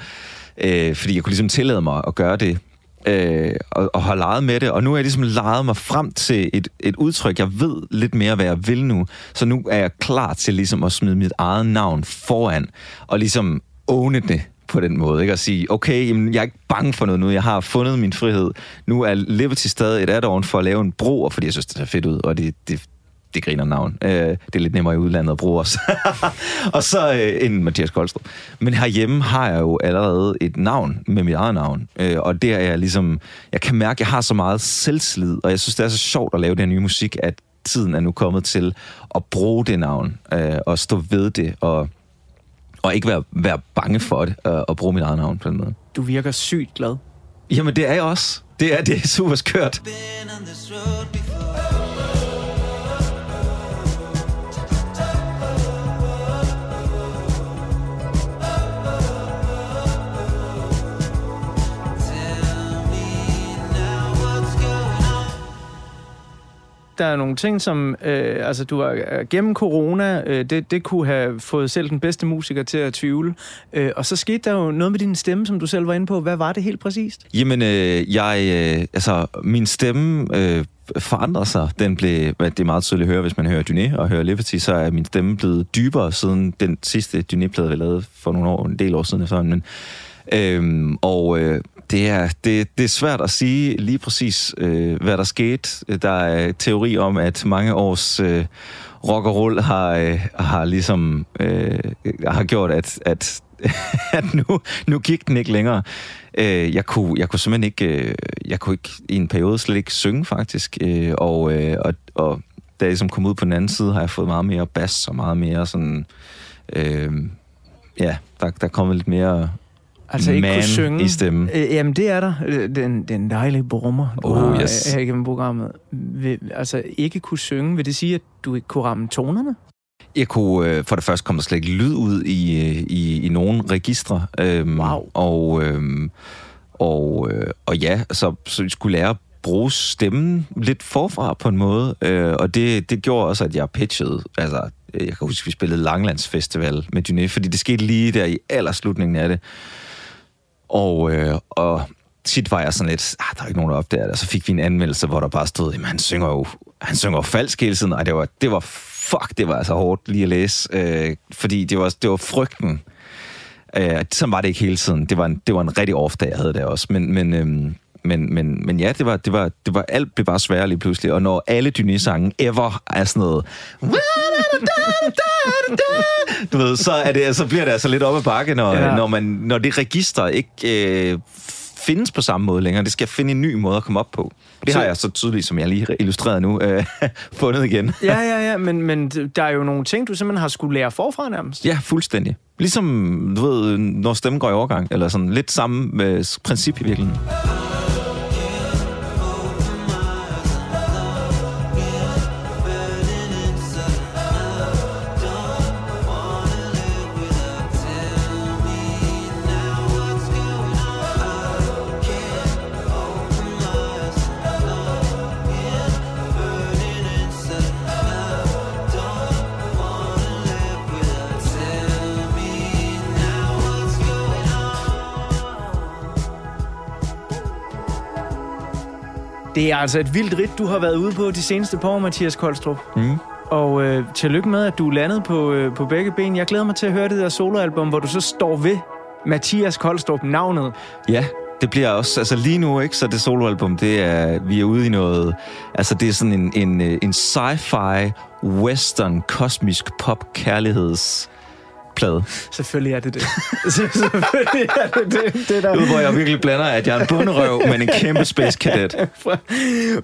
Speaker 2: øh, fordi jeg kunne ligesom tillade mig at gøre det øh, og, og har leget med det, og nu har jeg ligesom leget mig frem til et, et udtryk, jeg ved lidt mere, hvad jeg vil nu, så nu er jeg klar til ligesom at smide mit eget navn foran, og ligesom åne det på den måde, ikke? At sige, okay, jamen, jeg er ikke bange for noget nu, jeg har fundet min frihed, nu er Liberty stadig et add-on for at lave en bro, og fordi jeg synes, det ser fedt ud, og det, det, det griner navn. Øh, det er lidt nemmere i udlandet at bruge også. og så øh, en Mathias Koldstrup. Men herhjemme har jeg jo allerede et navn med mit eget navn. Øh, og det er jeg ligesom... Jeg kan mærke, at jeg har så meget selvslid, og jeg synes, det er så sjovt at lave den nye musik, at tiden er nu kommet til at bruge det navn, øh, og stå ved det, og, og ikke være, være bange for det, øh, og bruge mit eget navn på den måde.
Speaker 1: Du virker sygt glad.
Speaker 2: Jamen, det er jeg også. Det er, det er super skørt.
Speaker 1: Der er nogle ting, som øh, altså, du var gennem corona, øh, det, det kunne have fået selv den bedste musiker til at tvivle. Øh, og så skete der jo noget med din stemme, som du selv var inde på. Hvad var det helt præcist?
Speaker 2: Jamen, øh, jeg, øh, altså, min stemme øh, forandrede sig. Den blev, det er meget tydeligt at høre, hvis man hører Dyné og hører Liberty, så er min stemme blevet dybere siden den sidste Dyné-plade, vi lavede for nogle år, en del år siden efterhånden. Men, øh, og øh, det, er, det, det er svært at sige lige præcis, øh, hvad der skete. Der er teori om, at mange års øh, rock og roll har, øh, har ligesom øh, har gjort, at, at at nu, nu gik den ikke længere. Øh, jeg, kunne, jeg kunne simpelthen ikke, øh, jeg kunne ikke i en periode slet ikke synge faktisk, øh, og, øh, og, og da jeg ligesom kom ud på den anden side, har jeg fået meget mere bass og meget mere sådan, øh, ja, der, der er kommet lidt mere
Speaker 1: Altså ikke
Speaker 2: man
Speaker 1: kunne synge.
Speaker 2: i stemmen.
Speaker 1: Øh, jamen, det er der. Øh, Den, den dejlige brummer, du
Speaker 2: Oh,
Speaker 1: har
Speaker 2: yes.
Speaker 1: her igennem programmet. Vil, altså, ikke kunne synge, vil det sige, at du ikke kunne ramme tonerne?
Speaker 2: Jeg kunne, øh, for det første kom der slet ikke lyd ud i, øh, i, i nogen registre. Øhm,
Speaker 1: Wow.
Speaker 2: Og, øhm, og, øh, og ja, så, så jeg skulle lære at bruge stemmen lidt forfra på en måde. Øh, og det, det gjorde også, at jeg pitchede. Altså, øh, jeg kan huske, vi spillede Langlandsfestival med Dyné, fordi det skete lige der i allerslutningen af det. Og, øh, og tit var jeg sådan lidt, ah, der er ikke nogen, der opdager det. Og så fik vi en anmeldelse, hvor der bare stod, jamen han synger jo, han synger jo falsk hele tiden. Og det var, det var, fuck, det var altså hårdt lige at læse. Øh, fordi det var, det var frygten. Øh, sådan var det ikke hele tiden. Det var en, det var en rigtig off dag, jeg havde der også. Men, men, øh, men, men, men ja, det var, det var, det var, alt blev bare sværere lige pludselig. Og når alle dyne sange ever er sådan noget... Du ved, så, er det, så bliver det altså lidt op ad bakke, når,
Speaker 1: Ja.
Speaker 2: når, man, når det register ikke øh, findes på samme måde længere. Det skal finde en ny måde at komme op på. Det har jeg så tydeligt, som jeg lige illustreret nu, øh, fundet igen.
Speaker 1: Ja, ja, ja, men, men der er jo nogle ting, du simpelthen har skulle lære forfra nærmest.
Speaker 2: Ja, fuldstændig. Ligesom, du ved, når stemmen går i overgang, eller sådan lidt samme øh, princip i virkeligheden.
Speaker 1: Det er altså et vildt ridt, du har været ude på de seneste par år, Mathias Koldstrup.
Speaker 2: Mm.
Speaker 1: Og øh, tillykke med, at du er landet på, øh, på begge ben. Jeg glæder mig til at høre det der soloalbum, hvor du så står ved Mathias Koldstrup, navnet.
Speaker 2: Ja, det bliver også, altså lige nu, ikke, så det soloalbum, det er, vi er ude i noget, altså det er sådan en, en, øh, en sci-fi, western, kosmisk pop kærligheds plade.
Speaker 1: Selvfølgelig er det det. Selvfølgelig er det det. det der.
Speaker 2: Ude, hvor jeg virkelig blander, at jeg er en bunderøv, men en kæmpe space cadet.
Speaker 1: Prøv,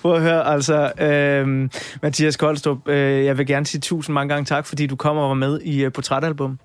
Speaker 1: prøv at høre, altså, øh, Mathias Koldstrup, øh, jeg vil gerne sige tusind mange gange tak, fordi du kommer og var med i øh, Portrætalbum.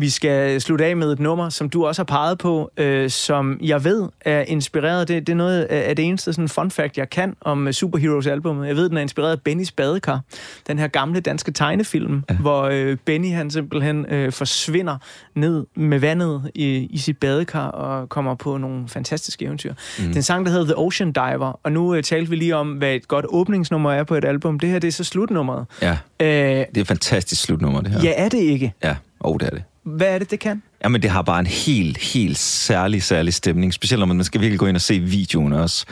Speaker 1: Vi skal slutte af med et nummer, som du også har peget på, øh, som jeg ved er inspireret. Det, det er noget af det eneste sådan fun fact, jeg kan om øh, Superheroes albummet. Jeg ved, den er inspireret af Bennys Badekar. Den her gamle danske tegnefilm, ja. hvor øh, Benny han simpelthen øh, forsvinder ned med vandet i, i sit badekar og kommer på nogle fantastiske eventyr. Mm. Den sang, der hedder The Ocean Diver, og nu øh, talte vi lige om, hvad et godt åbningsnummer er på et album. Det her, det er så slutnummeret.
Speaker 2: Ja,
Speaker 1: Øh,
Speaker 2: det er et fantastisk slutnummer, det her.
Speaker 1: ja, er det ikke?
Speaker 2: Ja, oh, det er det.
Speaker 1: Hvad er det, det kan?
Speaker 2: Jamen, det har bare en helt, helt særlig, særlig stemning. Specielt når man skal virkelig gå ind og se videoen også.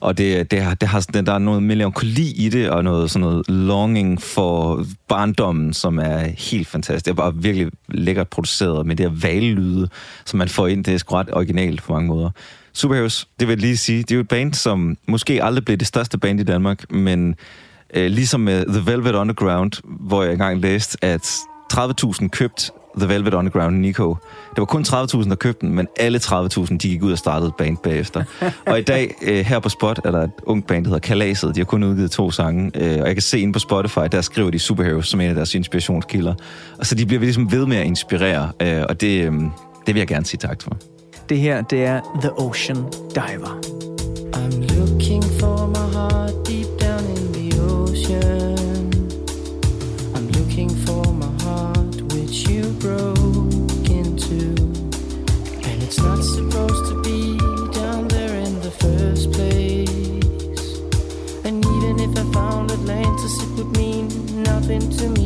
Speaker 2: Og det, det har, det har, sådan- der er noget melankoli i det, og noget, sådan noget longing for barndommen, som er helt fantastisk. Det er bare virkelig lækkert produceret med det her valelyde, som man får ind. Det er sgu ret originalt på mange måder. Superheroes, det vil jeg lige sige, det er jo et band, som måske aldrig blev det største band i Danmark, men øh, ligesom med The Velvet Underground, hvor jeg engang læste, at 30.000 købt The Velvet Underground Nico. Det var kun 30.000, der købte den, men alle 30.000, de gik ud og startede et band bagefter. og i dag, øh, her på Spot, er der et ungt band, der hedder Kalaset. De har kun udgivet to sange, øh, og jeg kan se inde på Spotify, der skriver de Superheroes som en af deres inspirationskilder. Og så de bliver ligesom ved med at inspirere, øh, og det, øh, det vil jeg gerne sige tak for.
Speaker 1: Det her, det er The Ocean Diver.
Speaker 6: I'm looking for my heart deep down in the ocean. Nothing to me.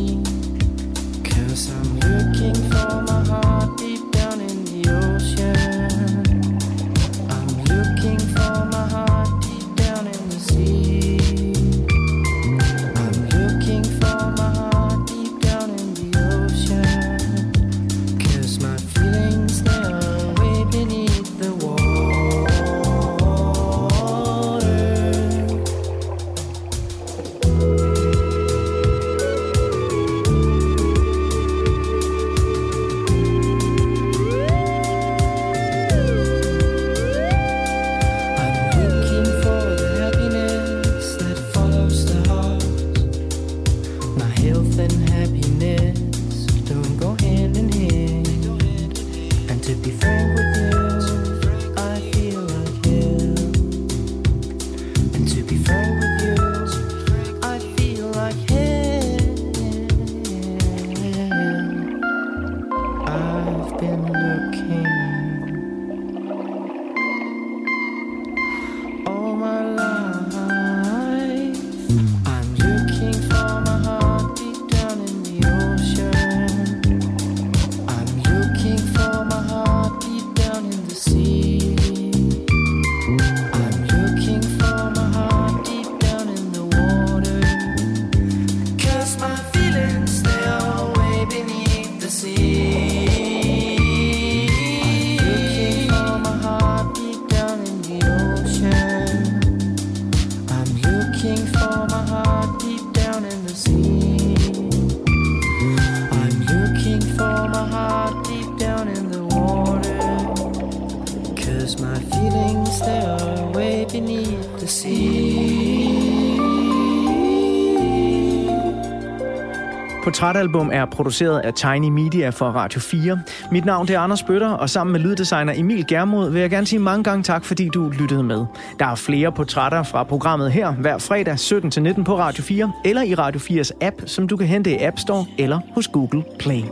Speaker 1: Portrætalbum er produceret af Tiny Media for Radio 4. Mit navn det er Anders Bøtter, og sammen med lyddesigner Emil Germod vil jeg gerne sige mange gange tak, fordi du lyttede med. Der er flere portrætter fra programmet her hver fredag 17-19 på Radio 4, eller i Radio 4's app, som du kan hente i App Store eller hos Google Play.